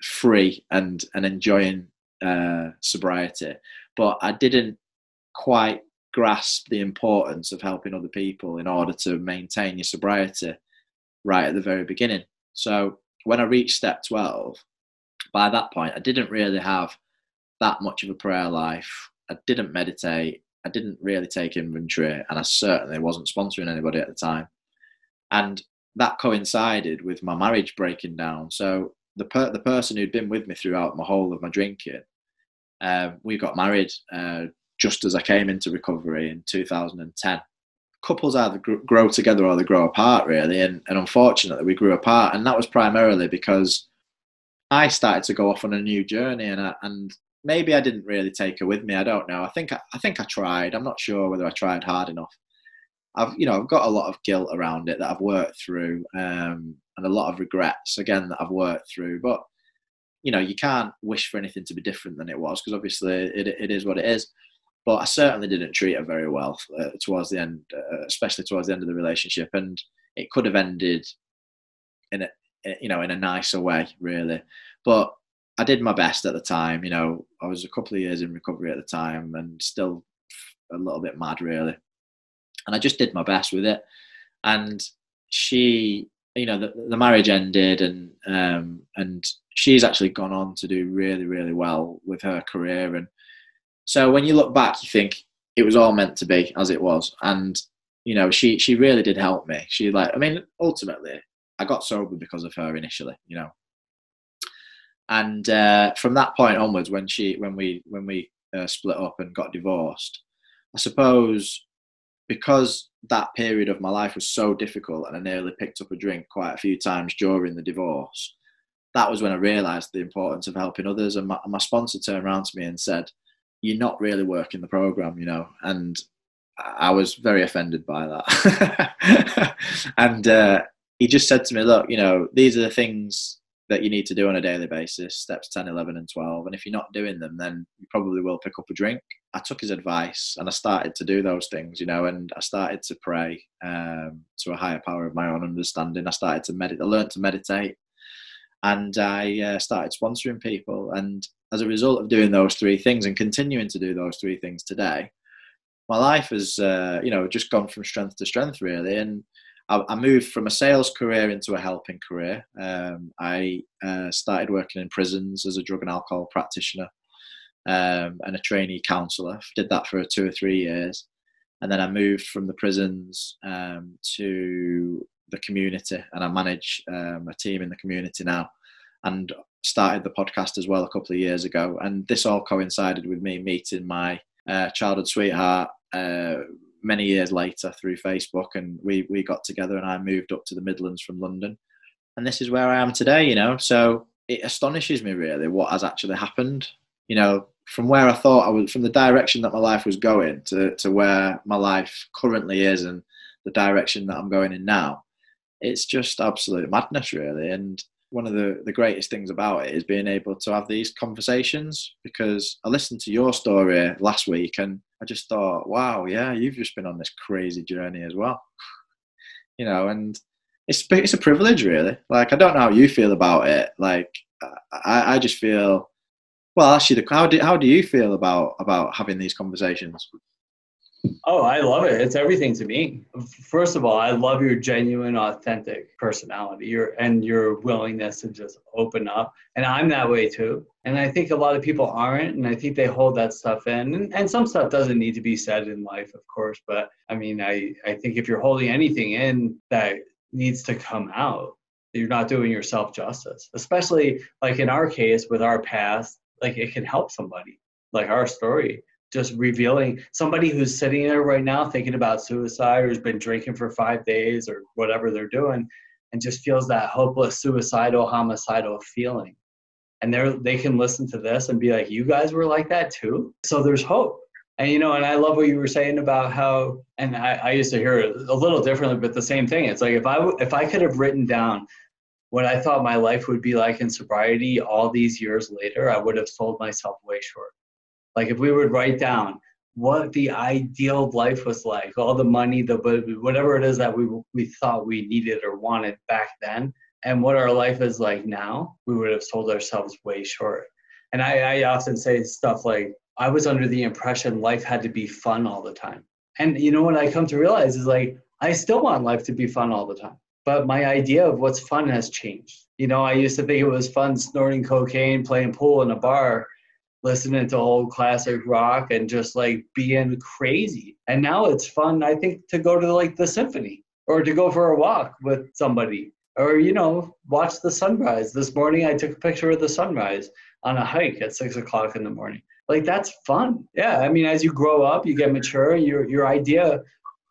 free and and enjoying uh, sobriety. But I didn't quite grasp the importance of helping other people in order to maintain your sobriety right at the very beginning. So when I reached step 12, by that point, I didn't really have that much of a prayer life. I didn't meditate. I didn't really take inventory, and I certainly wasn't sponsoring anybody at the time. And that coincided with my marriage breaking down. So the per- the person who'd been with me throughout my whole of my drinking, uh, we got married uh, just as I came into recovery in 2010. Couples either grow together or they grow apart, really. And, and unfortunately, we grew apart, and that was primarily because I started to go off on a new journey, and I, and maybe I didn't really take her with me. I don't know. I think I, I think I tried. I'm not sure whether I tried hard enough. I've you know I've got a lot of guilt around it that I've worked through, um, and a lot of regrets again that I've worked through. But you know you can't wish for anything to be different than it was because obviously it, it is what it is. But I certainly didn't treat her very well uh, towards the end, uh, especially towards the end of the relationship, and it could have ended in a you know in a nicer way, really. But I did my best at the time. You know, I was a couple of years in recovery at the time and still a little bit mad, really. And I just did my best with it. And she, you know, the, the marriage ended, and um, and she's actually gone on to do really, really well with her career. And so when you look back, you think it was all meant to be as it was. And you know, she she really did help me. She like, I mean, ultimately, I got sober because of her initially. You know, and uh, from that point onwards, when she when we when we uh, split up and got divorced, I suppose because that period of my life was so difficult and I nearly picked up a drink quite a few times during the divorce, that was when I realised the importance of helping others. And my, my sponsor turned around to me and said, "You're not really working the program, you know." And I was very offended by that. and uh, he just said to me, "Look, you know, these are the things that you need to do on a daily basis steps 10 11 and 12 and if you're not doing them then you probably will pick up a drink i took his advice and i started to do those things you know and i started to pray um, to a higher power of my own understanding i started to meditate i learned to meditate and i uh, started sponsoring people and as a result of doing those three things and continuing to do those three things today my life has uh, you know just gone from strength to strength really and I, I moved from a sales career into a helping career. Um, I uh, started working in prisons as a drug and alcohol practitioner um, and a trainee counsellor. Did that for two or three years, and then I moved from the prisons um, to the community, and I manage um, a team in the community now, and started the podcast as well a couple of years ago. And this all coincided with me meeting my uh, childhood sweetheart. Uh, many years later through Facebook, and we we got together, and I moved up to the Midlands from London, and this is where I am today. You know, so it astonishes me really what has actually happened. You know, from where I thought I was, from the direction that my life was going to to where my life currently is, and the direction that I'm going in now. It's just absolute madness, really, and one of the, the greatest things about it is being able to have these conversations because I listened to your story last week and I just thought, wow, yeah, you've just been on this crazy journey as well. you know, and it's it's a privilege, really. Like I don't know how you feel about it. Like I, I just feel. Well, actually, the, how do how do you feel about about having these conversations? Oh, I love it. It's everything to me. First of all, I love your genuine, authentic personality, your and your willingness to just open up. And I'm that way too. And I think a lot of people aren't, and I think they hold that stuff in. And, and some stuff doesn't need to be said in life, of course. But I mean, I I think if you're holding anything in that needs to come out, you're not doing yourself justice. Especially like in our case with our past, like it can help somebody, like our story just revealing. Somebody who's sitting there right now thinking about suicide or has been drinking for five days or whatever they're doing and just feels that hopeless suicidal homicidal feeling. And they they can listen to this and be like you guys were like that too? So there's hope. And you know and i love what you were saying about how and i, I used to hear it a little differently but the same thing. It's like if i if i could have written down what i thought my life would be like in sobriety all these years later i would have sold myself way short like if we would write down what the ideal life was like, all the money, the whatever it is that we we thought we needed or wanted back then, and what our life is like now, we would have sold ourselves way short. And I, I often say stuff like, I was under the impression life had to be fun all the time. And you know what I come to realize is like I still want life to be fun all the time. But my idea of what's fun has changed. You know, I used to think it was fun snorting cocaine, playing pool in a bar, listening to old classic rock and just like being crazy. And now it's fun, I think, to go to like the symphony or to go for a walk with somebody or, you know, watch the sunrise. This morning I took a picture of the sunrise on a hike at six o'clock in the morning. Like that's fun. Yeah. I mean, as you grow up, you get mature, your your idea,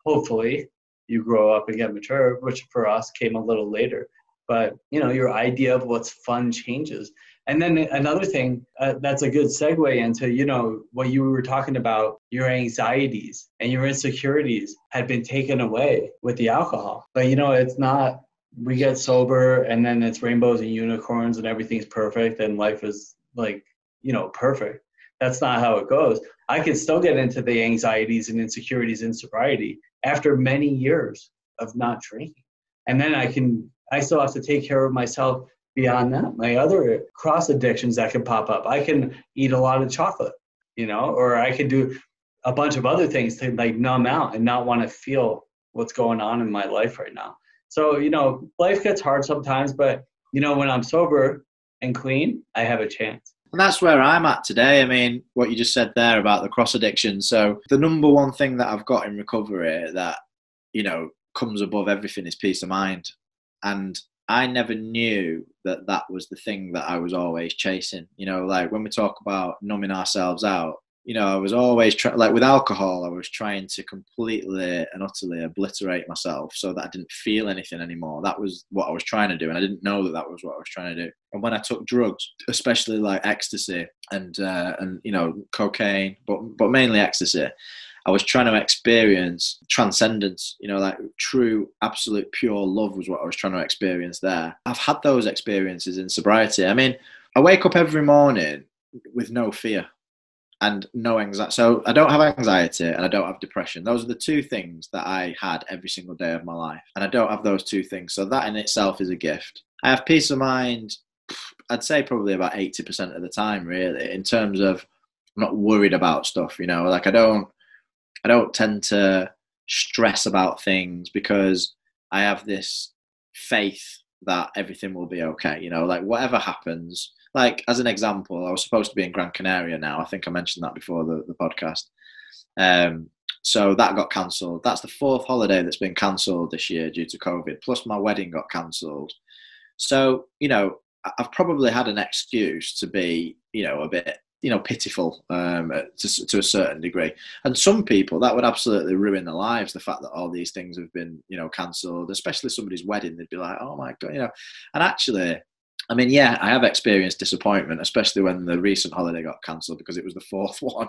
hopefully, you grow up and get mature, which for us came a little later. But you know, your idea of what's fun changes. And then another thing uh, that's a good segue into, you know, what you were talking about, your anxieties and your insecurities had been taken away with the alcohol. But, you know, it's not, we get sober and then it's rainbows and unicorns and everything's perfect and life is like, you know, perfect. That's not how it goes. I can still get into the anxieties and insecurities in sobriety after many years of not drinking. And then I can, I still have to take care of myself beyond that, my other cross addictions that can pop up. I can eat a lot of chocolate, you know, or I can do a bunch of other things to like numb out and not want to feel what's going on in my life right now. So, you know, life gets hard sometimes, but you know, when I'm sober and clean, I have a chance. And that's where I'm at today. I mean, what you just said there about the cross addiction. So, the number one thing that I've got in recovery that, you know, comes above everything is peace of mind. And I never knew that that was the thing that I was always chasing. You know, like when we talk about numbing ourselves out, you know, I was always trying, like with alcohol, I was trying to completely and utterly obliterate myself so that I didn't feel anything anymore. That was what I was trying to do. And I didn't know that that was what I was trying to do. And when I took drugs, especially like ecstasy and, uh, and, you know, cocaine, but, but mainly ecstasy, I was trying to experience transcendence, you know, like true, absolute, pure love was what I was trying to experience there. I've had those experiences in sobriety. I mean, I wake up every morning with no fear and no anxiety. So I don't have anxiety and I don't have depression. Those are the two things that I had every single day of my life. And I don't have those two things. So that in itself is a gift. I have peace of mind, I'd say probably about 80% of the time, really, in terms of I'm not worried about stuff, you know, like I don't I don't tend to stress about things because I have this faith that everything will be okay. You know, like whatever happens. Like as an example, I was supposed to be in Gran Canaria now. I think I mentioned that before the, the podcast. Um, so that got cancelled. That's the fourth holiday that's been cancelled this year due to COVID. Plus my wedding got cancelled. So you know, I've probably had an excuse to be, you know, a bit you know pitiful um, to, to a certain degree and some people that would absolutely ruin their lives the fact that all these things have been you know cancelled especially somebody's wedding they'd be like oh my god you know and actually I mean, yeah, I have experienced disappointment, especially when the recent holiday got cancelled because it was the fourth one.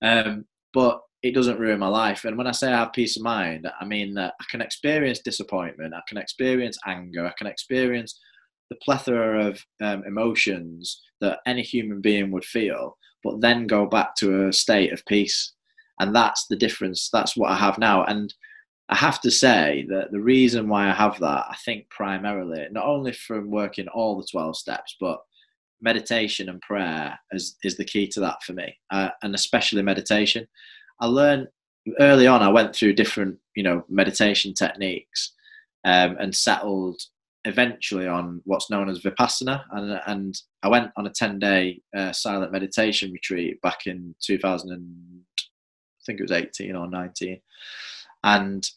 Um, but it doesn't ruin my life. And when I say I have peace of mind, I mean that I can experience disappointment, I can experience anger, I can experience the plethora of um, emotions that any human being would feel, but then go back to a state of peace. And that's the difference. That's what I have now. And I have to say that the reason why I have that, I think primarily, not only from working all the 12 steps, but meditation and prayer is, is the key to that for me, uh, and especially meditation. I learned early on, I went through different, you know, meditation techniques um, and settled eventually on what's known as Vipassana. And, and I went on a 10 day uh, silent meditation retreat back in 2000, and, I think it was 18 or 19. And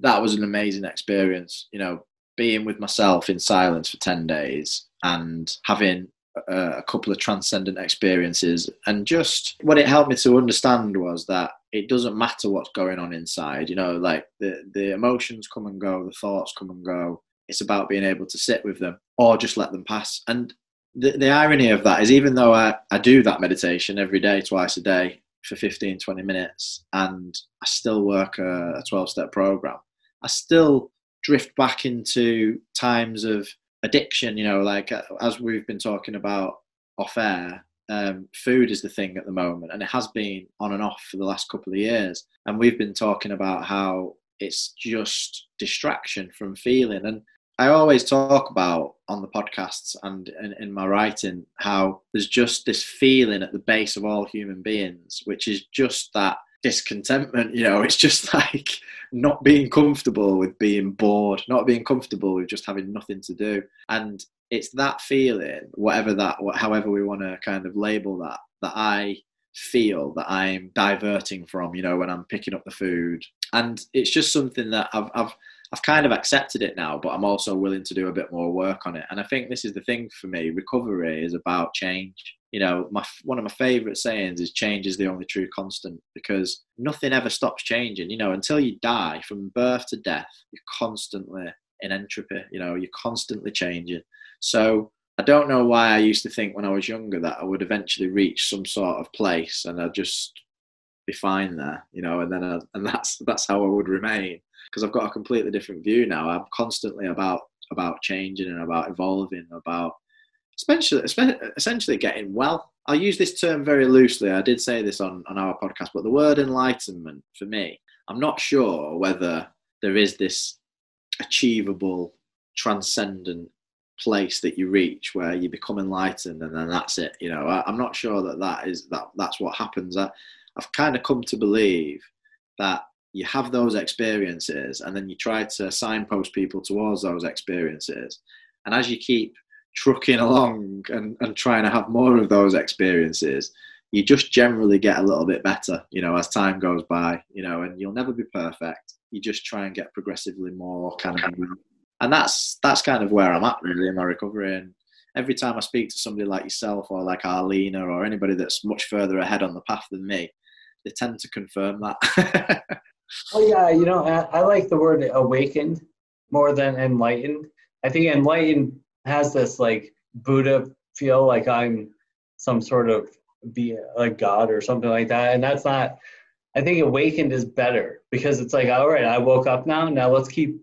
that was an amazing experience, you know, being with myself in silence for 10 days and having a couple of transcendent experiences. And just what it helped me to understand was that it doesn't matter what's going on inside, you know, like the, the emotions come and go, the thoughts come and go. It's about being able to sit with them or just let them pass. And the, the irony of that is, even though I, I do that meditation every day, twice a day for 15, 20 minutes, and I still work a 12 step program, I still drift back into times of addiction, you know, like uh, as we've been talking about off air, um, food is the thing at the moment, and it has been on and off for the last couple of years. And we've been talking about how it's just distraction from feeling. And I always talk about on the podcasts and in, in my writing how there's just this feeling at the base of all human beings, which is just that discontentment. You know, it's just like not being comfortable with being bored, not being comfortable with just having nothing to do. And it's that feeling, whatever that, however we want to kind of label that, that I feel that I'm diverting from, you know, when I'm picking up the food. And it's just something that I've, I've, I've kind of accepted it now, but I'm also willing to do a bit more work on it. And I think this is the thing for me recovery is about change you know, my one of my favorite sayings is change is the only true constant because nothing ever stops changing. You know, until you die, from birth to death, you're constantly in entropy. You know, you're constantly changing. So I don't know why I used to think when I was younger that I would eventually reach some sort of place and I'd just be fine there. You know, and then I, and that's that's how I would remain because I've got a completely different view now. I'm constantly about about changing and about evolving, about essentially, essentially getting well. I'll use this term very loosely. I did say this on, on our podcast, but the word enlightenment for me, I'm not sure whether there is this achievable, transcendent place that you reach where you become enlightened and then that's it. You know, I, am not sure that that is that that's what happens. I, I've kind of come to believe that you have those experiences and then you try to signpost people towards those experiences. And as you keep trucking along and, and trying to have more of those experiences, you just generally get a little bit better, you know, as time goes by, you know, and you'll never be perfect. You just try and get progressively more kind of, and that's that's kind of where I'm at really in my recovery. And every time I speak to somebody like yourself or like Arlena or anybody that's much further ahead on the path than me, they tend to confirm that. oh yeah, you know, I, I like the word awakened more than enlightened. I think enlightened has this like Buddha feel, like I'm some sort of be like God or something like that. And that's not. I think awakened is better because it's like, all right, I woke up now. Now let's keep.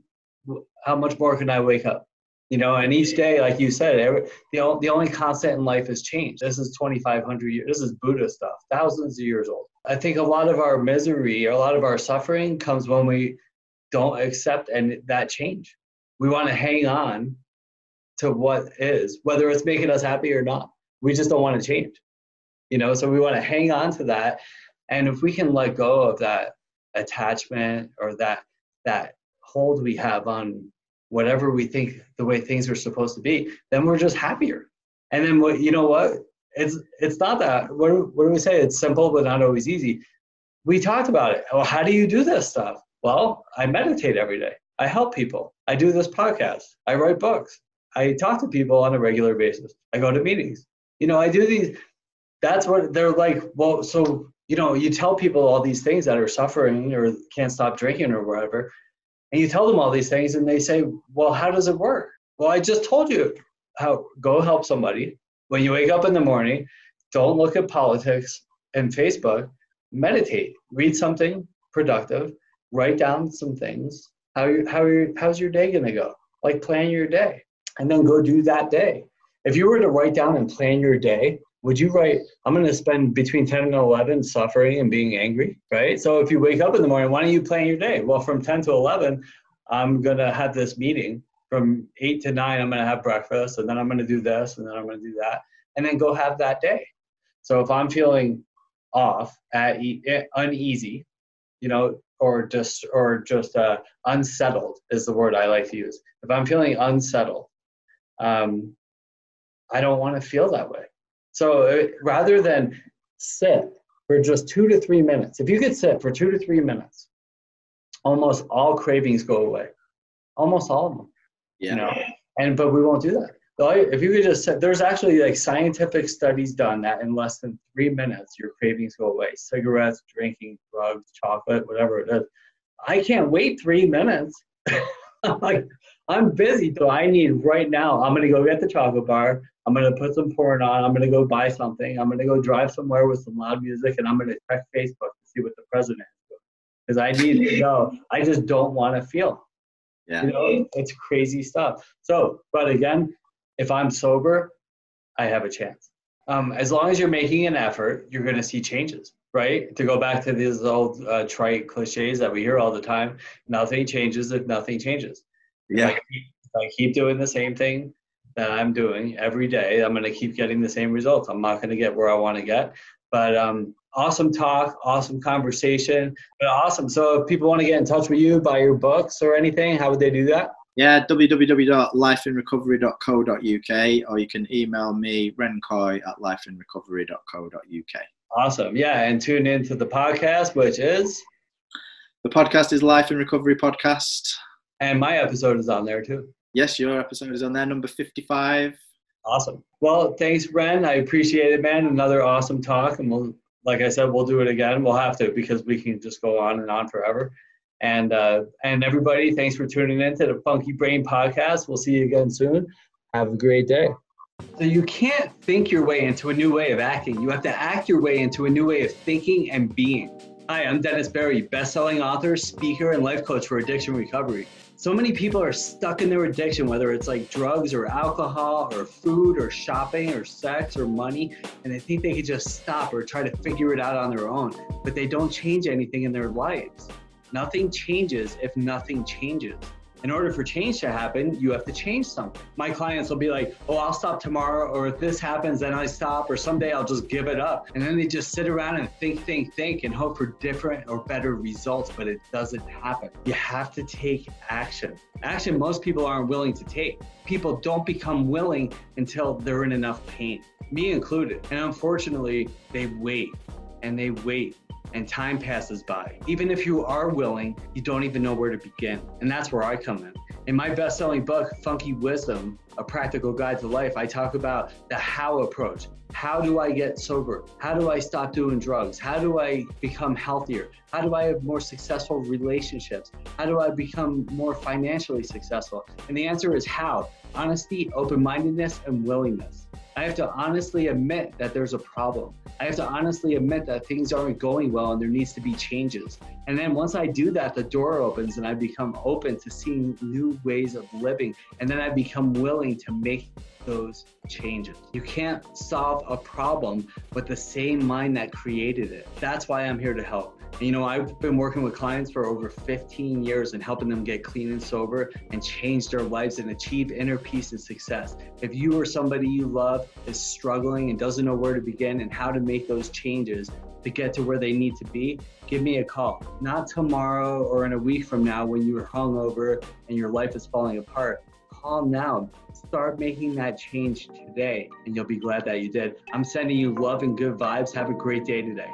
How much more can I wake up? You know, and each day, like you said, every, the the only constant in life is change. This is 2,500 years. This is Buddha stuff, thousands of years old. I think a lot of our misery or a lot of our suffering comes when we don't accept and that change. We want to hang on to what is, whether it's making us happy or not. We just don't want to change, you know. So we want to hang on to that, and if we can let go of that attachment or that that hold we have on whatever we think the way things are supposed to be, then we're just happier. And then what you know what? It's it's not that. What what do we say? It's simple, but not always easy. We talked about it. Well, how do you do this stuff? Well, I meditate every day. I help people. I do this podcast. I write books. I talk to people on a regular basis. I go to meetings. You know, I do these. That's what they're like. Well, so you know, you tell people all these things that are suffering or can't stop drinking or whatever, and you tell them all these things, and they say, "Well, how does it work?" Well, I just told you how. Go help somebody when you wake up in the morning. Don't look at politics and Facebook. Meditate. Read something productive. Write down some things. How you how you how's your day gonna go? Like plan your day and then go do that day. If you were to write down and plan your day, would you write, I'm going to spend between 10 and 11 suffering and being angry, right? So if you wake up in the morning, why don't you plan your day? Well, from 10 to 11, I'm going to have this meeting. From 8 to 9, I'm going to have breakfast, and then I'm going to do this, and then I'm going to do that, and then go have that day. So if I'm feeling off, at eh, uneasy, you know, or just or just uh, unsettled is the word I like to use. If I'm feeling unsettled, um, I don't want to feel that way. So uh, rather than sit for just two to three minutes, if you could sit for two to three minutes, almost all cravings go away. Almost all of them. Yeah. You know, and but we won't do that. If you could just, sit, there's actually like scientific studies done that in less than three minutes, your cravings go away. Cigarettes, drinking, drugs, chocolate, whatever it is. I can't wait three minutes. Like, I'm busy, so I need right now. I'm gonna go get the chocolate bar. I'm gonna put some porn on. I'm gonna go buy something. I'm gonna go drive somewhere with some loud music, and I'm gonna check Facebook to see what the president is doing. Because I need to know. I just don't want to feel. Yeah. You know, it's crazy stuff. So, but again, if I'm sober, I have a chance. Um, as long as you're making an effort, you're going to see changes, right? To go back to these old uh, trite cliches that we hear all the time, nothing changes if nothing changes. Yeah. If I, keep, if I keep doing the same thing that I'm doing every day, I'm going to keep getting the same results. I'm not going to get where I want to get. But um, awesome talk, awesome conversation, but awesome. So if people want to get in touch with you, buy your books or anything, how would they do that? Yeah, www.lifeinrecovery.co.uk, or you can email me, renkoi at lifeinrecovery.co.uk. Awesome. Yeah, and tune in to the podcast, which is? The podcast is Life in Recovery Podcast. And my episode is on there too. Yes, your episode is on there, number 55. Awesome. Well, thanks, Ren. I appreciate it, man. Another awesome talk. And we'll, like I said, we'll do it again. We'll have to because we can just go on and on forever. And uh, and everybody, thanks for tuning in to the Funky Brain Podcast. We'll see you again soon. Have a great day. So you can't think your way into a new way of acting. You have to act your way into a new way of thinking and being. Hi, I'm Dennis Berry, best-selling author, speaker, and life coach for addiction recovery. So many people are stuck in their addiction, whether it's like drugs or alcohol or food or shopping or sex or money, and they think they can just stop or try to figure it out on their own, but they don't change anything in their lives. Nothing changes if nothing changes. In order for change to happen, you have to change something. My clients will be like, oh, I'll stop tomorrow, or if this happens, then I stop, or someday I'll just give it up. And then they just sit around and think, think, think, and hope for different or better results, but it doesn't happen. You have to take action. Action most people aren't willing to take. People don't become willing until they're in enough pain, me included. And unfortunately, they wait and they wait and time passes by. Even if you are willing, you don't even know where to begin. And that's where I come in. In my best selling book, Funky Wisdom A Practical Guide to Life, I talk about the how approach. How do I get sober? How do I stop doing drugs? How do I become healthier? How do I have more successful relationships? How do I become more financially successful? And the answer is how honesty, open mindedness, and willingness. I have to honestly admit that there's a problem. I have to honestly admit that things aren't going well and there needs to be changes. And then once I do that, the door opens and I become open to seeing new ways of living. And then I become willing to make those changes. You can't solve a problem with the same mind that created it. That's why I'm here to help. You know, I've been working with clients for over 15 years and helping them get clean and sober and change their lives and achieve inner peace and success. If you or somebody you love is struggling and doesn't know where to begin and how to make those changes to get to where they need to be, give me a call. Not tomorrow or in a week from now when you're hungover and your life is falling apart. Call now. Start making that change today, and you'll be glad that you did. I'm sending you love and good vibes. Have a great day today.